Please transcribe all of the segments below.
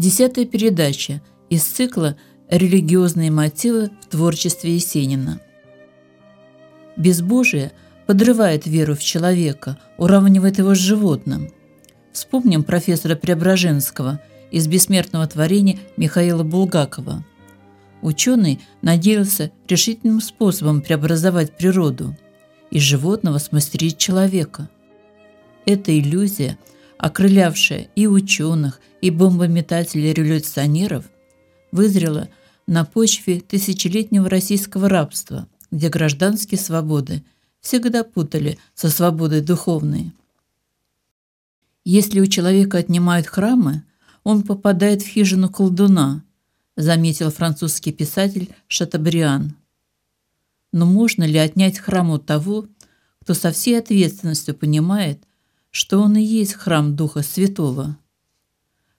Десятая передача из цикла «Религиозные мотивы в творчестве Есенина». Безбожие подрывает веру в человека, уравнивает его с животным. Вспомним профессора Преображенского из бессмертного творения Михаила Булгакова. Ученый надеялся решительным способом преобразовать природу, из животного смастерить человека. Эта иллюзия, окрылявшая и ученых, и бомбометателей-революционеров, вызрела на почве тысячелетнего российского рабства, где гражданские свободы всегда путали со свободой духовной. Если у человека отнимают храмы, он попадает в хижину колдуна, заметил французский писатель Шатабриан. Но можно ли отнять храм у того, кто со всей ответственностью понимает, что он и есть храм Духа Святого?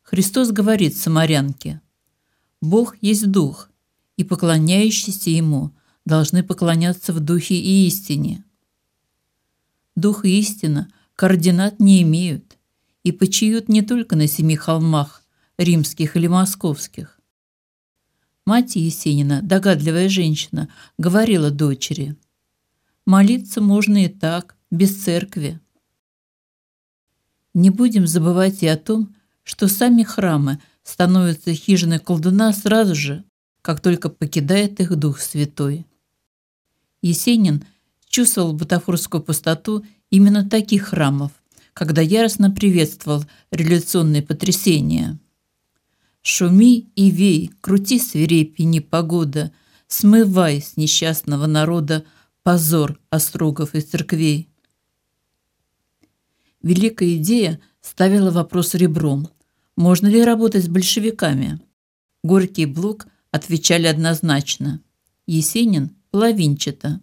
Христос говорит самарянке, «Бог есть Дух, и поклоняющиеся Ему должны поклоняться в Духе и истине». Дух и истина координат не имеют и почиют не только на семи холмах, римских или московских. Мать Есенина, догадливая женщина, говорила дочери, «Молиться можно и так, без церкви». Не будем забывать и о том, что сами храмы становятся хижиной колдуна сразу же, как только покидает их Дух Святой. Есенин чувствовал бутафорскую пустоту именно таких храмов, когда яростно приветствовал революционные потрясения. «Шуми и вей, крути свирепи непогода, смывай с несчастного народа позор острогов и церквей». Великая идея ставила вопрос ребром – можно ли работать с большевиками? Горький Блок отвечали однозначно. Есенин – половинчато.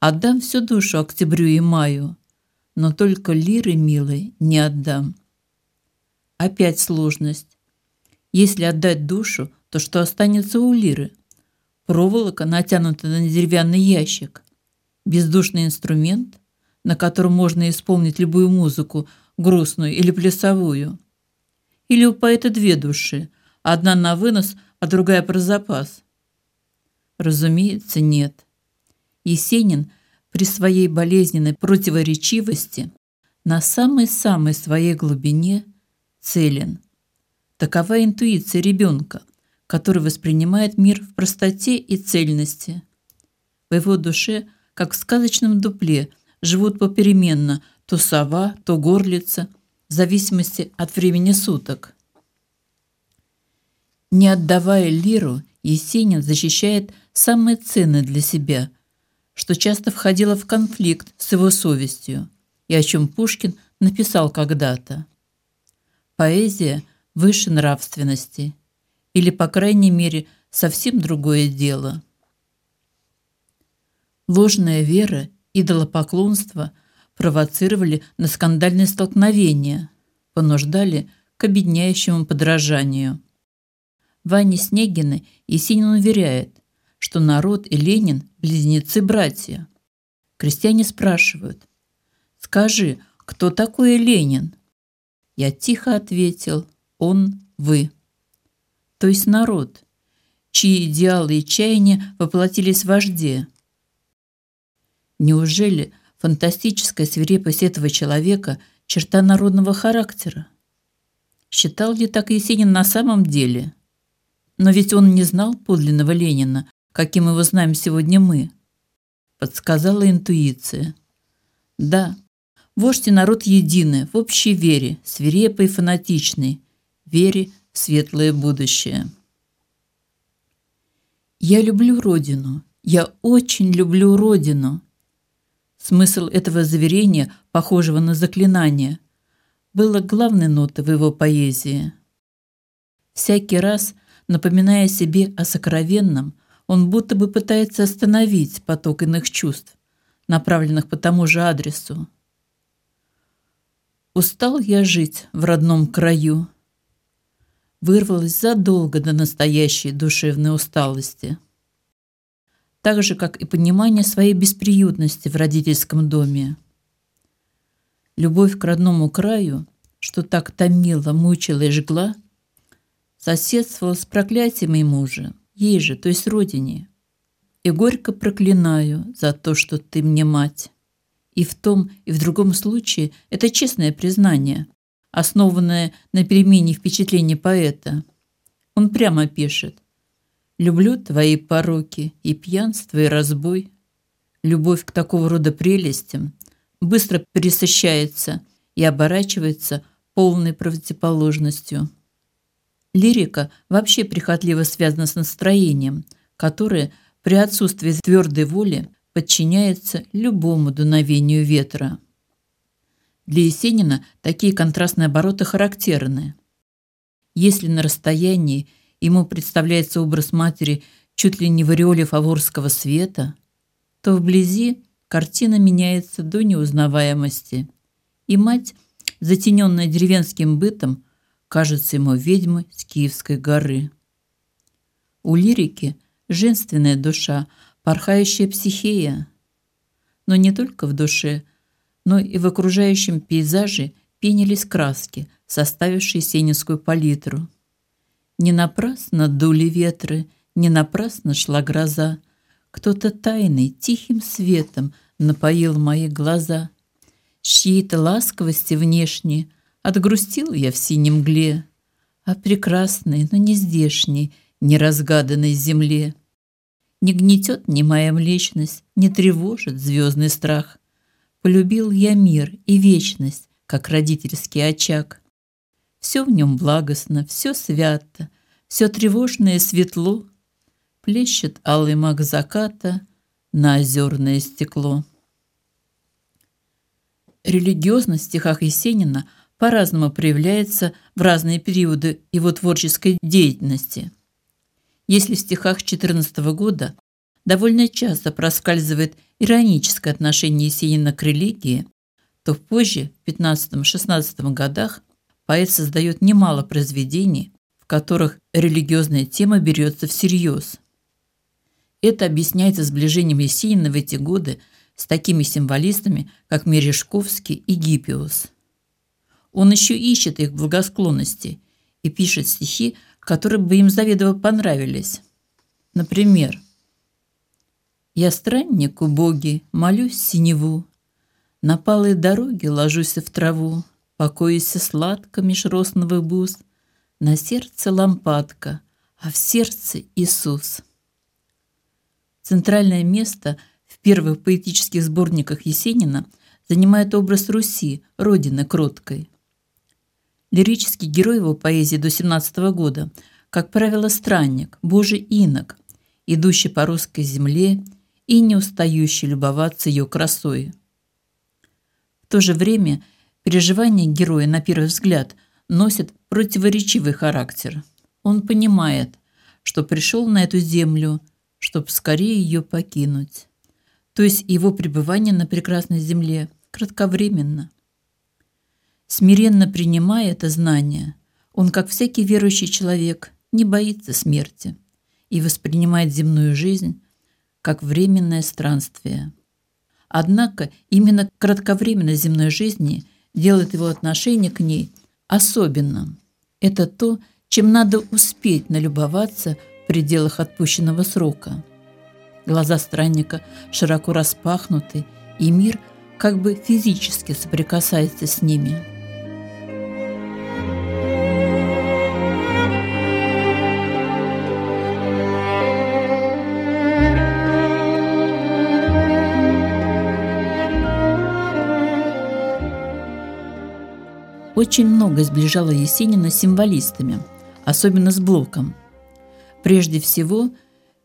Отдам всю душу октябрю и маю, но только лиры милой не отдам. Опять сложность. Если отдать душу, то что останется у лиры? Проволока, натянутая на деревянный ящик. Бездушный инструмент, на котором можно исполнить любую музыку, грустную или плясовую – или у поэта две души, одна на вынос, а другая про запас? Разумеется, нет. Есенин при своей болезненной противоречивости на самой-самой своей глубине целен. Такова интуиция ребенка, который воспринимает мир в простоте и цельности. В его душе, как в сказочном дупле, живут попеременно то сова, то горлица, в зависимости от времени суток. Не отдавая лиру, Есенин защищает самое ценное для себя, что часто входило в конфликт с его совестью, и о чем Пушкин написал когда-то. Поэзия выше нравственности, или, по крайней мере, совсем другое дело. Ложная вера, идолопоклонство – провоцировали на скандальные столкновения, понуждали к обедняющему подражанию. Ваня Снегины Есенин уверяет, что народ и Ленин – близнецы-братья. Крестьяне спрашивают, «Скажи, кто такой Ленин?» Я тихо ответил, «Он – вы». То есть народ, чьи идеалы и чаяния воплотились в вожде. Неужели фантастическая свирепость этого человека – черта народного характера. Считал ли так Есенин на самом деле? Но ведь он не знал подлинного Ленина, каким его знаем сегодня мы. Подсказала интуиция. Да, вождь и народ едины в общей вере, свирепой и фанатичной, вере в светлое будущее. Я люблю Родину. Я очень люблю Родину. Смысл этого заверения, похожего на заклинание, было главной нотой в его поэзии. Всякий раз, напоминая себе о сокровенном, он будто бы пытается остановить поток иных чувств, направленных по тому же адресу. Устал я жить в родном краю. Вырвалась задолго до настоящей душевной усталости так же, как и понимание своей бесприютности в родительском доме. Любовь к родному краю, что так томила, мучила и жгла, соседствовал с проклятием ему же, ей же, то есть родине. И горько проклинаю за то, что ты мне мать. И в том, и в другом случае это честное признание, основанное на перемене впечатлений поэта. Он прямо пишет «Люблю твои пороки и пьянство, и разбой». Любовь к такого рода прелестям быстро пересыщается и оборачивается полной противоположностью. Лирика вообще прихотливо связана с настроением, которое при отсутствии твердой воли подчиняется любому дуновению ветра. Для Есенина такие контрастные обороты характерны. Если на расстоянии ему представляется образ матери чуть ли не в ореоле фаворского света, то вблизи картина меняется до неузнаваемости, и мать, затененная деревенским бытом, кажется ему ведьмой с Киевской горы. У лирики женственная душа, порхающая психея. Но не только в душе, но и в окружающем пейзаже пенились краски, составившие сенинскую палитру. Не напрасно дули ветры, не напрасно шла гроза. Кто-то тайный, тихим светом напоил мои глаза. С чьей-то ласковости внешней Отгрустил я в синем мгле, А прекрасной, но не здешней, Неразгаданной земле. Не гнетет ни моя млечность, Не тревожит звездный страх. Полюбил я мир и вечность, Как родительский очаг. Все в нем благостно, все свято, Все тревожное светло, Плещет алый маг заката На озерное стекло. Религиозность в стихах Есенина – по-разному проявляется в разные периоды его творческой деятельности. Если в стихах 14 года довольно часто проскальзывает ироническое отношение Есенина к религии, то позже, в 15-16 годах, поэт создает немало произведений, в которых религиозная тема берется всерьез. Это объясняется сближением Есенина в эти годы с такими символистами, как Мережковский и Гиппиус. Он еще ищет их благосклонности и пишет стихи, которые бы им заведомо понравились. Например, «Я странник убогий, молюсь синеву, На палой дороге ложусь в траву, Покоюсь сладко меж росновых бус, На сердце лампадка, а в сердце Иисус». Центральное место в первых поэтических сборниках Есенина занимает образ Руси, родины кроткой – Лирический герой его поэзии до 17 года, как правило, странник, божий инок, идущий по русской земле и не устающий любоваться ее красой. В то же время переживания героя, на первый взгляд, носят противоречивый характер. Он понимает, что пришел на эту землю, чтобы скорее ее покинуть. То есть его пребывание на прекрасной земле кратковременно – Смиренно принимая это знание, он, как всякий верующий человек, не боится смерти и воспринимает земную жизнь как временное странствие. Однако именно кратковременность земной жизни делает его отношение к ней особенным. Это то, чем надо успеть налюбоваться в пределах отпущенного срока. Глаза странника широко распахнуты, и мир как бы физически соприкасается с ними – очень много сближало Есенина с символистами, особенно с Блоком. Прежде всего,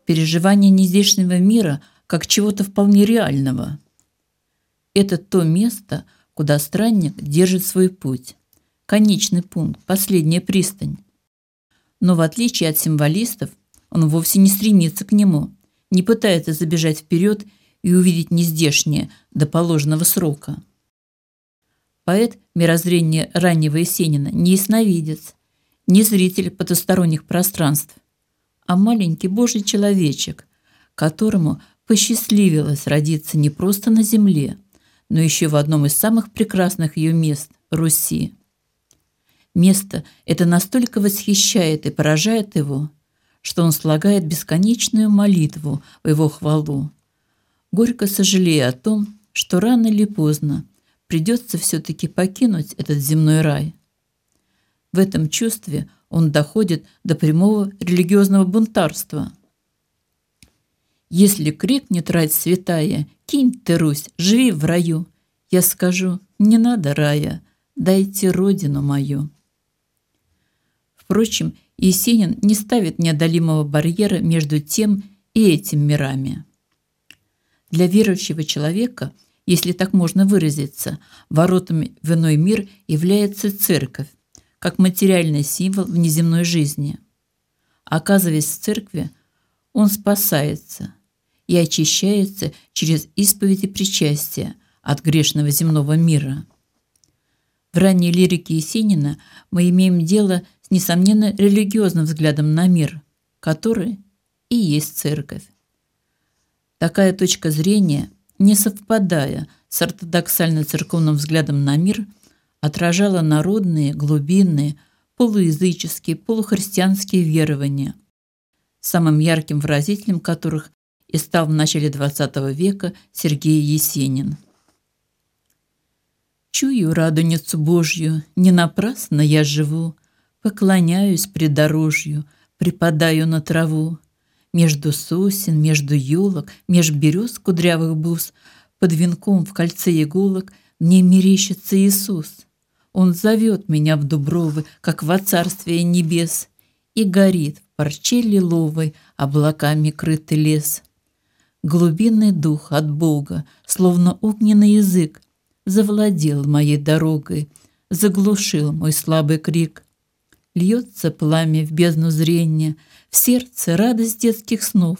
переживание нездешнего мира как чего-то вполне реального. Это то место, куда странник держит свой путь. Конечный пункт, последняя пристань. Но в отличие от символистов, он вовсе не стремится к нему, не пытается забежать вперед и увидеть нездешнее до положенного срока. Поэт мирозрения раннего Есенина не ясновидец, не зритель потусторонних пространств, а маленький божий человечек, которому посчастливилось родиться не просто на земле, но еще в одном из самых прекрасных ее мест – Руси. Место это настолько восхищает и поражает его, что он слагает бесконечную молитву в его хвалу, горько сожалея о том, что рано или поздно придется все-таки покинуть этот земной рай. В этом чувстве он доходит до прямого религиозного бунтарства. Если крикнет рать святая, кинь ты, Русь, живи в раю, я скажу, не надо рая, дайте родину мою. Впрочем, Есенин не ставит неодолимого барьера между тем и этим мирами. Для верующего человека, если так можно выразиться, воротами в иной мир является церковь, как материальный символ внеземной жизни. Оказываясь в церкви, он спасается и очищается через исповедь и причастие от грешного земного мира. В ранней лирике Есенина мы имеем дело с несомненно религиозным взглядом на мир, который и есть церковь. Такая точка зрения, не совпадая с ортодоксально-церковным взглядом на мир, отражала народные, глубинные, полуязыческие, полухристианские верования, самым ярким выразителем которых и стал в начале XX века Сергей Есенин. Чую радуницу Божью, не напрасно я живу, Поклоняюсь придорожью, припадаю на траву. Между сосен, между елок, меж берез кудрявых бус, Под венком в кольце иголок мне мерещится Иисус. Он зовет меня в дубровы, как во царствие небес, И горит в парче лиловой облаками крытый лес. Глубинный дух от Бога, словно огненный язык, Завладел моей дорогой, заглушил мой слабый крик. Льется пламя в бездну зрения, В сердце радость детских снов.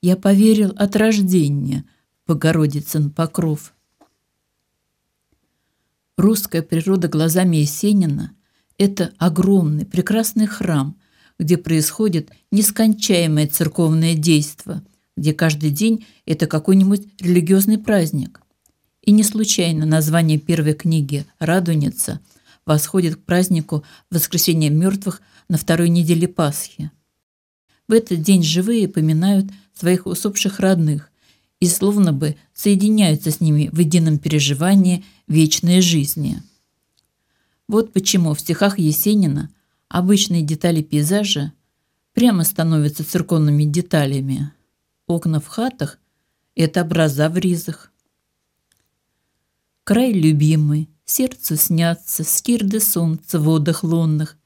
Я поверил от рождения Богородицын покров. Русская природа глазами Есенина – это огромный, прекрасный храм, где происходит нескончаемое церковное действо, где каждый день – это какой-нибудь религиозный праздник. И не случайно название первой книги «Радуница» – восходит к празднику Воскресения мертвых на второй неделе Пасхи. В этот день живые поминают своих усопших родных и словно бы соединяются с ними в едином переживании вечной жизни. Вот почему в стихах Есенина обычные детали пейзажа прямо становятся церковными деталями. Окна в хатах – это образа в ризах. Край любимый, Сердцу снятся скирды солнца в водах лунных.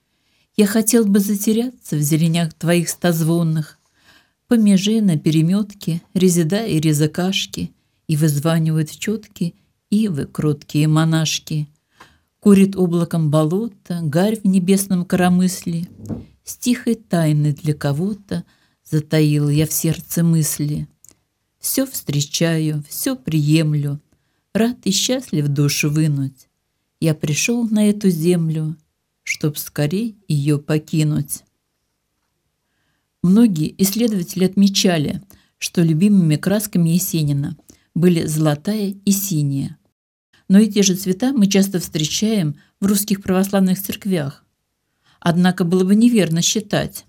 Я хотел бы затеряться в зеленях твоих стозвонных. По меже на переметке резида и резакашки, И вызванивают в четки ивы кроткие монашки. Курит облаком болото, гарь в небесном коромысле. С тихой тайны для кого-то Затаил я в сердце мысли. Все встречаю, все приемлю, Рад и счастлив душу вынуть. Я пришел на эту землю, чтоб скорей ее покинуть. Многие исследователи отмечали, что любимыми красками Есенина были золотая и синяя. Но эти же цвета мы часто встречаем в русских православных церквях. Однако было бы неверно считать,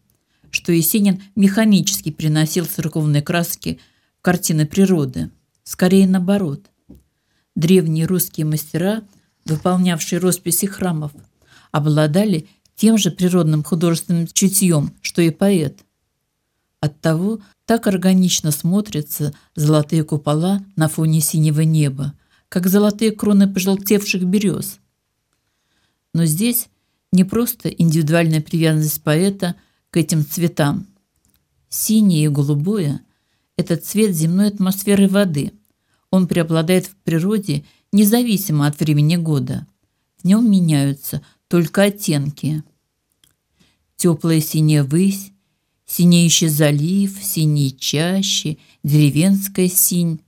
что Есенин механически приносил церковные краски в картины природы. Скорее наоборот. Древние русские мастера – выполнявшие росписи храмов, обладали тем же природным художественным чутьем, что и поэт. Оттого так органично смотрятся золотые купола на фоне синего неба, как золотые кроны пожелтевших берез. Но здесь не просто индивидуальная привязанность поэта к этим цветам. Синее и голубое – это цвет земной атмосферы воды. Он преобладает в природе – независимо от времени года. В нем меняются только оттенки. Теплая синяя высь, синеющий залив, синие чащи, деревенская синь.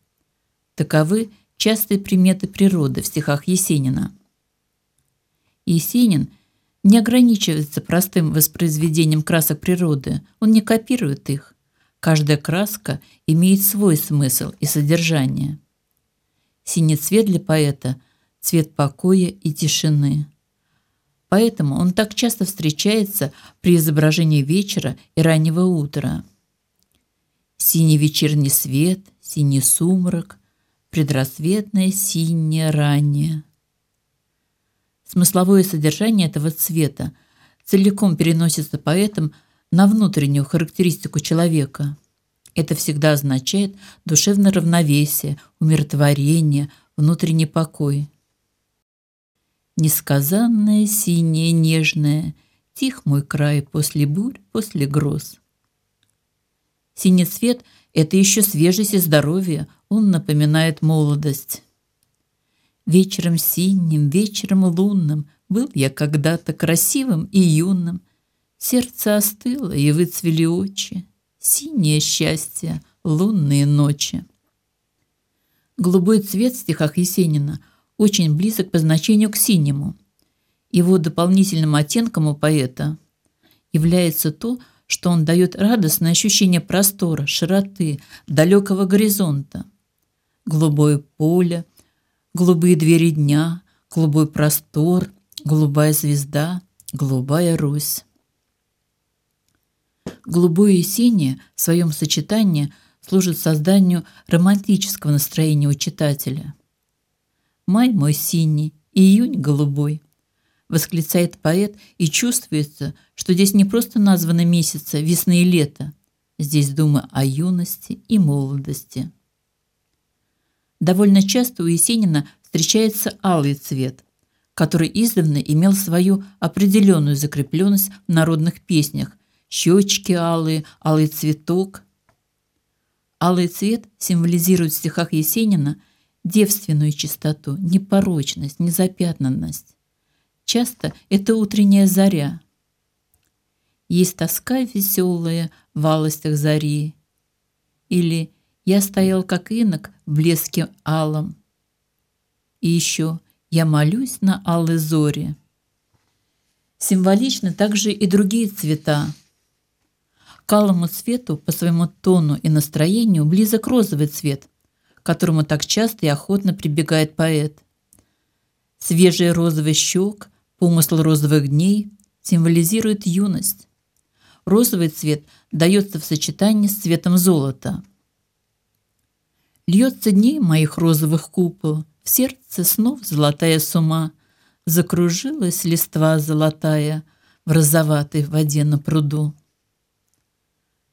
Таковы частые приметы природы в стихах Есенина. Есенин не ограничивается простым воспроизведением красок природы, он не копирует их. Каждая краска имеет свой смысл и содержание. Синий цвет для поэта – цвет покоя и тишины. Поэтому он так часто встречается при изображении вечера и раннего утра. Синий вечерний свет, синий сумрак, предрассветное синее раннее. Смысловое содержание этого цвета целиком переносится поэтом на внутреннюю характеристику человека. Это всегда означает душевное равновесие, умиротворение, внутренний покой. Несказанное, синее, нежное, тих мой край после бурь, после гроз. Синий цвет – это еще свежесть и здоровье, он напоминает молодость. Вечером синим, вечером лунным был я когда-то красивым и юным. Сердце остыло, и выцвели очи. Синее счастье, лунные ночи. Голубой цвет в стихах Есенина очень близок по значению к синему. Его дополнительным оттенком у поэта является то, что он дает радостное ощущение простора, широты, далекого горизонта. Голубое поле, голубые двери дня, голубой простор, голубая звезда, голубая Русь. Голубое и синее в своем сочетании служит созданию романтического настроения у читателя. «Май мой синий, июнь голубой», – восклицает поэт, и чувствуется, что здесь не просто названы месяцы весны и лета, здесь думы о юности и молодости. Довольно часто у Есенина встречается алый цвет, который издавна имел свою определенную закрепленность в народных песнях щечки алые, алый цветок. Алый цвет символизирует в стихах Есенина девственную чистоту, непорочность, незапятнанность. Часто это утренняя заря. Есть тоска веселая в алостях зари. Или я стоял, как инок, в блеске алом. И еще я молюсь на алой зоре. Символичны также и другие цвета. К алому цвету по своему тону и настроению близок розовый цвет, к которому так часто и охотно прибегает поэт. Свежий розовый щек, помысл розовых дней символизирует юность. Розовый цвет дается в сочетании с цветом золота – Льется дней моих розовых купол, В сердце снов золотая сума, Закружилась листва золотая В розоватой воде на пруду.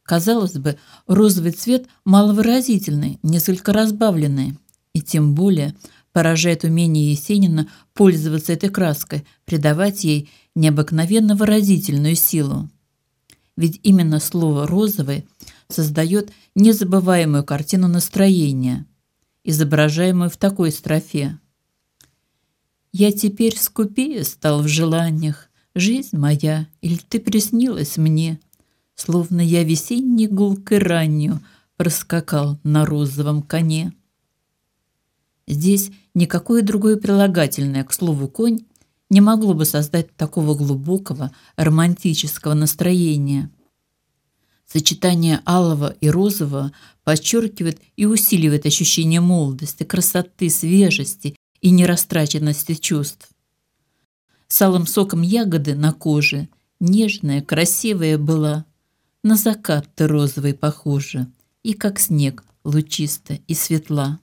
Казалось бы, розовый цвет маловыразительный, несколько разбавленный, и тем более поражает умение Есенина пользоваться этой краской, придавать ей необыкновенно выразительную силу. Ведь именно слово «розовый» создает незабываемую картину настроения, изображаемую в такой строфе. «Я теперь скупее стал в желаниях, жизнь моя, или ты приснилась мне, словно я весенней гулкой раннюю проскакал на розовом коне». Здесь никакое другое прилагательное к слову «конь» не могло бы создать такого глубокого романтического настроения – Сочетание алого и розового подчеркивает и усиливает ощущение молодости, красоты, свежести и нерастраченности чувств. С алым соком ягоды на коже нежная, красивая была, на закат ты розовый похожа, и как снег лучисто и светла.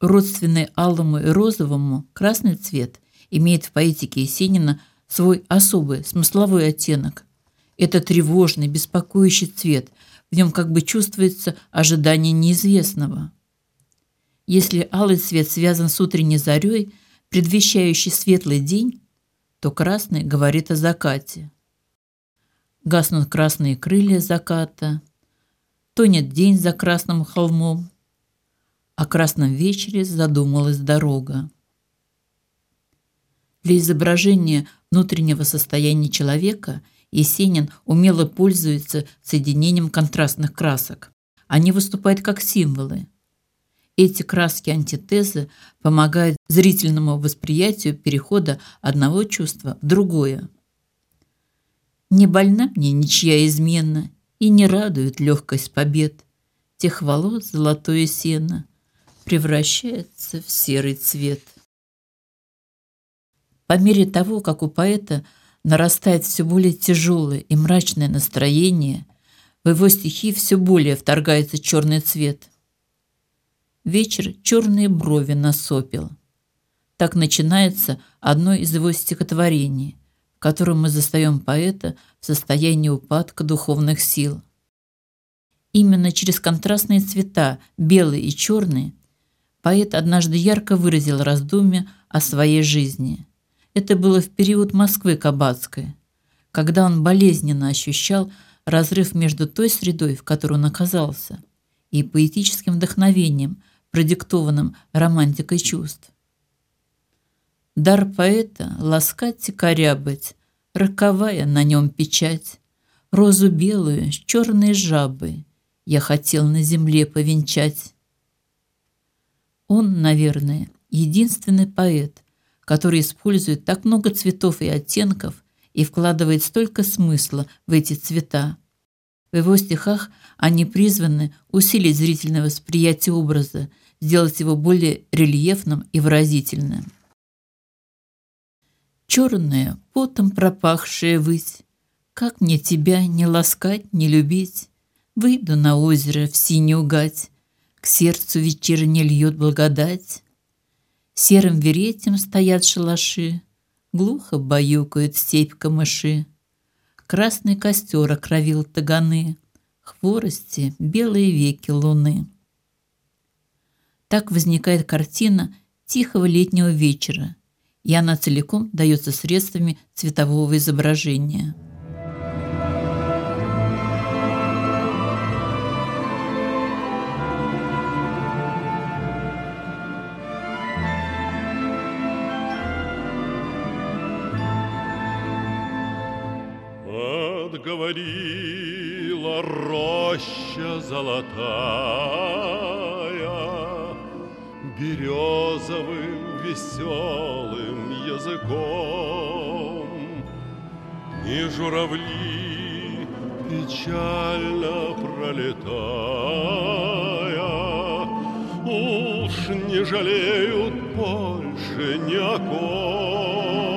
Родственный алому и розовому красный цвет имеет в поэтике Есенина свой особый смысловой оттенок – это тревожный, беспокоящий цвет. В нем как бы чувствуется ожидание неизвестного. Если алый цвет связан с утренней зарей, предвещающий светлый день, то красный говорит о закате. Гаснут красные крылья заката, тонет день за красным холмом, о красном вечере задумалась дорога. Для изображения внутреннего состояния человека Есенин умело пользуется соединением контрастных красок. Они выступают как символы. Эти краски-антитезы помогают зрительному восприятию перехода одного чувства в другое. Не больна мне ничья измена, и не радует легкость побед. Тех волос золотое сено превращается в серый цвет. По мере того, как у поэта нарастает все более тяжелое и мрачное настроение, в его стихи все более вторгается черный цвет. Вечер черные брови насопил. Так начинается одно из его стихотворений, котором мы застаем поэта в состоянии упадка духовных сил. Именно через контрастные цвета, белый и черный, поэт однажды ярко выразил раздумья о своей жизни. Это было в период Москвы Кабацкой, когда он болезненно ощущал разрыв между той средой, в которой он оказался, и поэтическим вдохновением, продиктованным романтикой чувств. Дар поэта — ласкать и корябать, роковая на нем печать, розу белую с черной жабой я хотел на земле повенчать. Он, наверное, единственный поэт, который использует так много цветов и оттенков и вкладывает столько смысла в эти цвета. В его стихах они призваны усилить зрительное восприятие образа, сделать его более рельефным и выразительным. Черная, потом пропахшая высь, Как мне тебя не ласкать, не любить? Выйду на озеро в синюю гать, К сердцу вечерне льет благодать. Серым веретем стоят шалаши, Глухо баюкают степь камыши. Красный костер окровил таганы, Хворости белые веки луны. Так возникает картина тихого летнего вечера – и она целиком дается средствами цветового изображения. Отговорила роща золотая березовым веселым языком. И журавли, печально пролетая, Уж не жалеют больше ни о ком.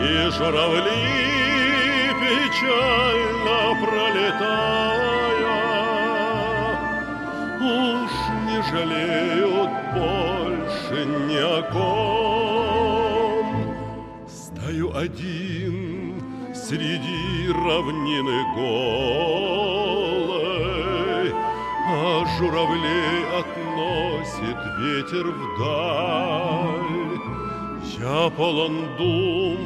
И журавли, печально пролетая, Уж не жалеют ни о ком. Стою один среди равнины голой, А журавлей относит ветер вдаль. Я полон дум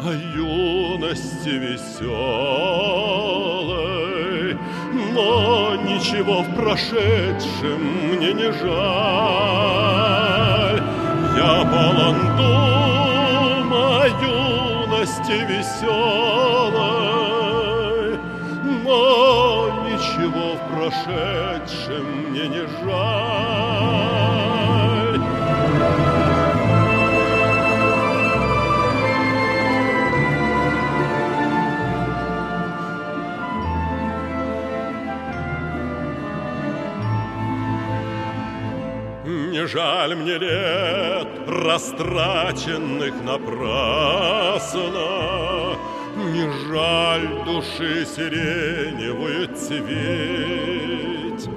о юности веселой, Но ничего в прошедшем мне не жаль. Я полон дум о юности веселой, Но ничего в прошедшем мне не жаль. Не жаль мне лет, растраченных напрасно, Не жаль души сиреневую цветь.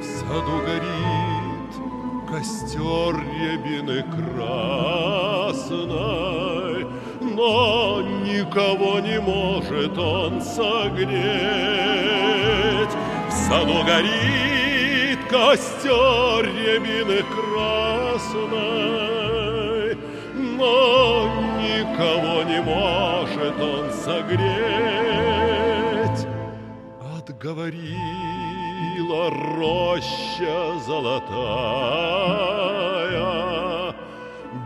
В саду горит костер рябины красной, Но никого не может он согреть. В саду горит костер рябины никого не может он согреть. Отговорила роща золотая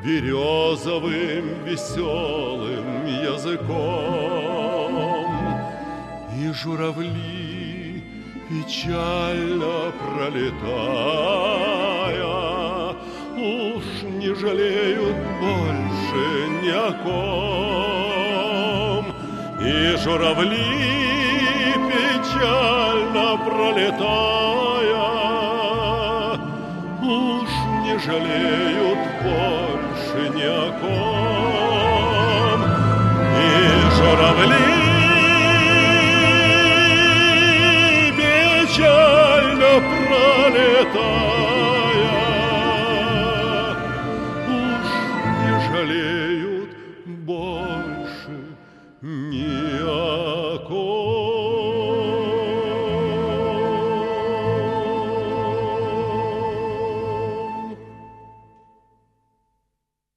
березовым веселым языком, и журавли печально пролетая, уж не жалеют больше ни о ком. И журавли, печально пролетая, уж не жалеют больше ни о ком. И журавли печально пролетая,